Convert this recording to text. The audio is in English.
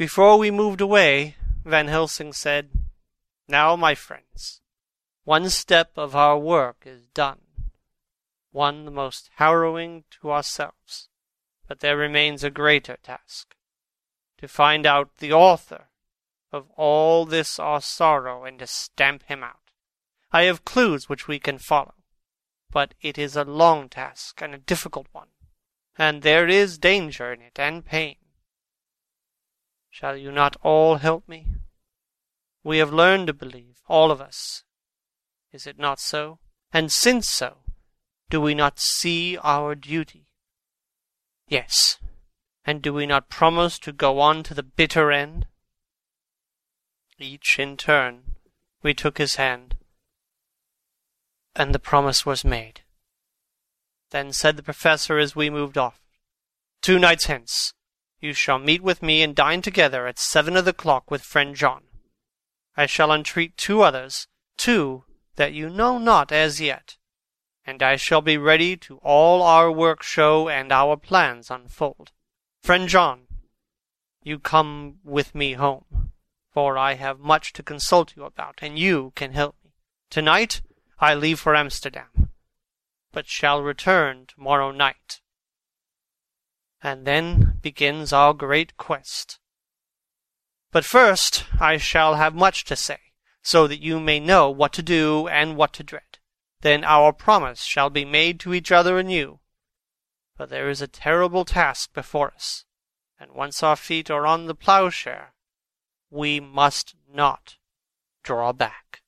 Before we moved away, Van Helsing said, Now, my friends, one step of our work is done, one the most harrowing to ourselves, but there remains a greater task to find out the author of all this our sorrow and to stamp him out. I have clues which we can follow, but it is a long task and a difficult one, and there is danger in it and pain. Shall you not all help me? We have learned to believe, all of us. Is it not so? And since so, do we not see our duty? Yes. And do we not promise to go on to the bitter end? Each in turn, we took his hand, and the promise was made. Then said the professor as we moved off, Two nights hence, you shall meet with me and dine together at seven of the clock with friend John. I shall entreat two others, two that you know not as yet, and I shall be ready to all our work show and our plans unfold. Friend John, you come with me home, for I have much to consult you about, and you can help me. Tonight I leave for Amsterdam, but shall return tomorrow night. And then begins our great quest. But first I shall have much to say, so that you may know what to do and what to dread. Then our promise shall be made to each other anew. But there is a terrible task before us, and once our feet are on the plowshare, we must not draw back.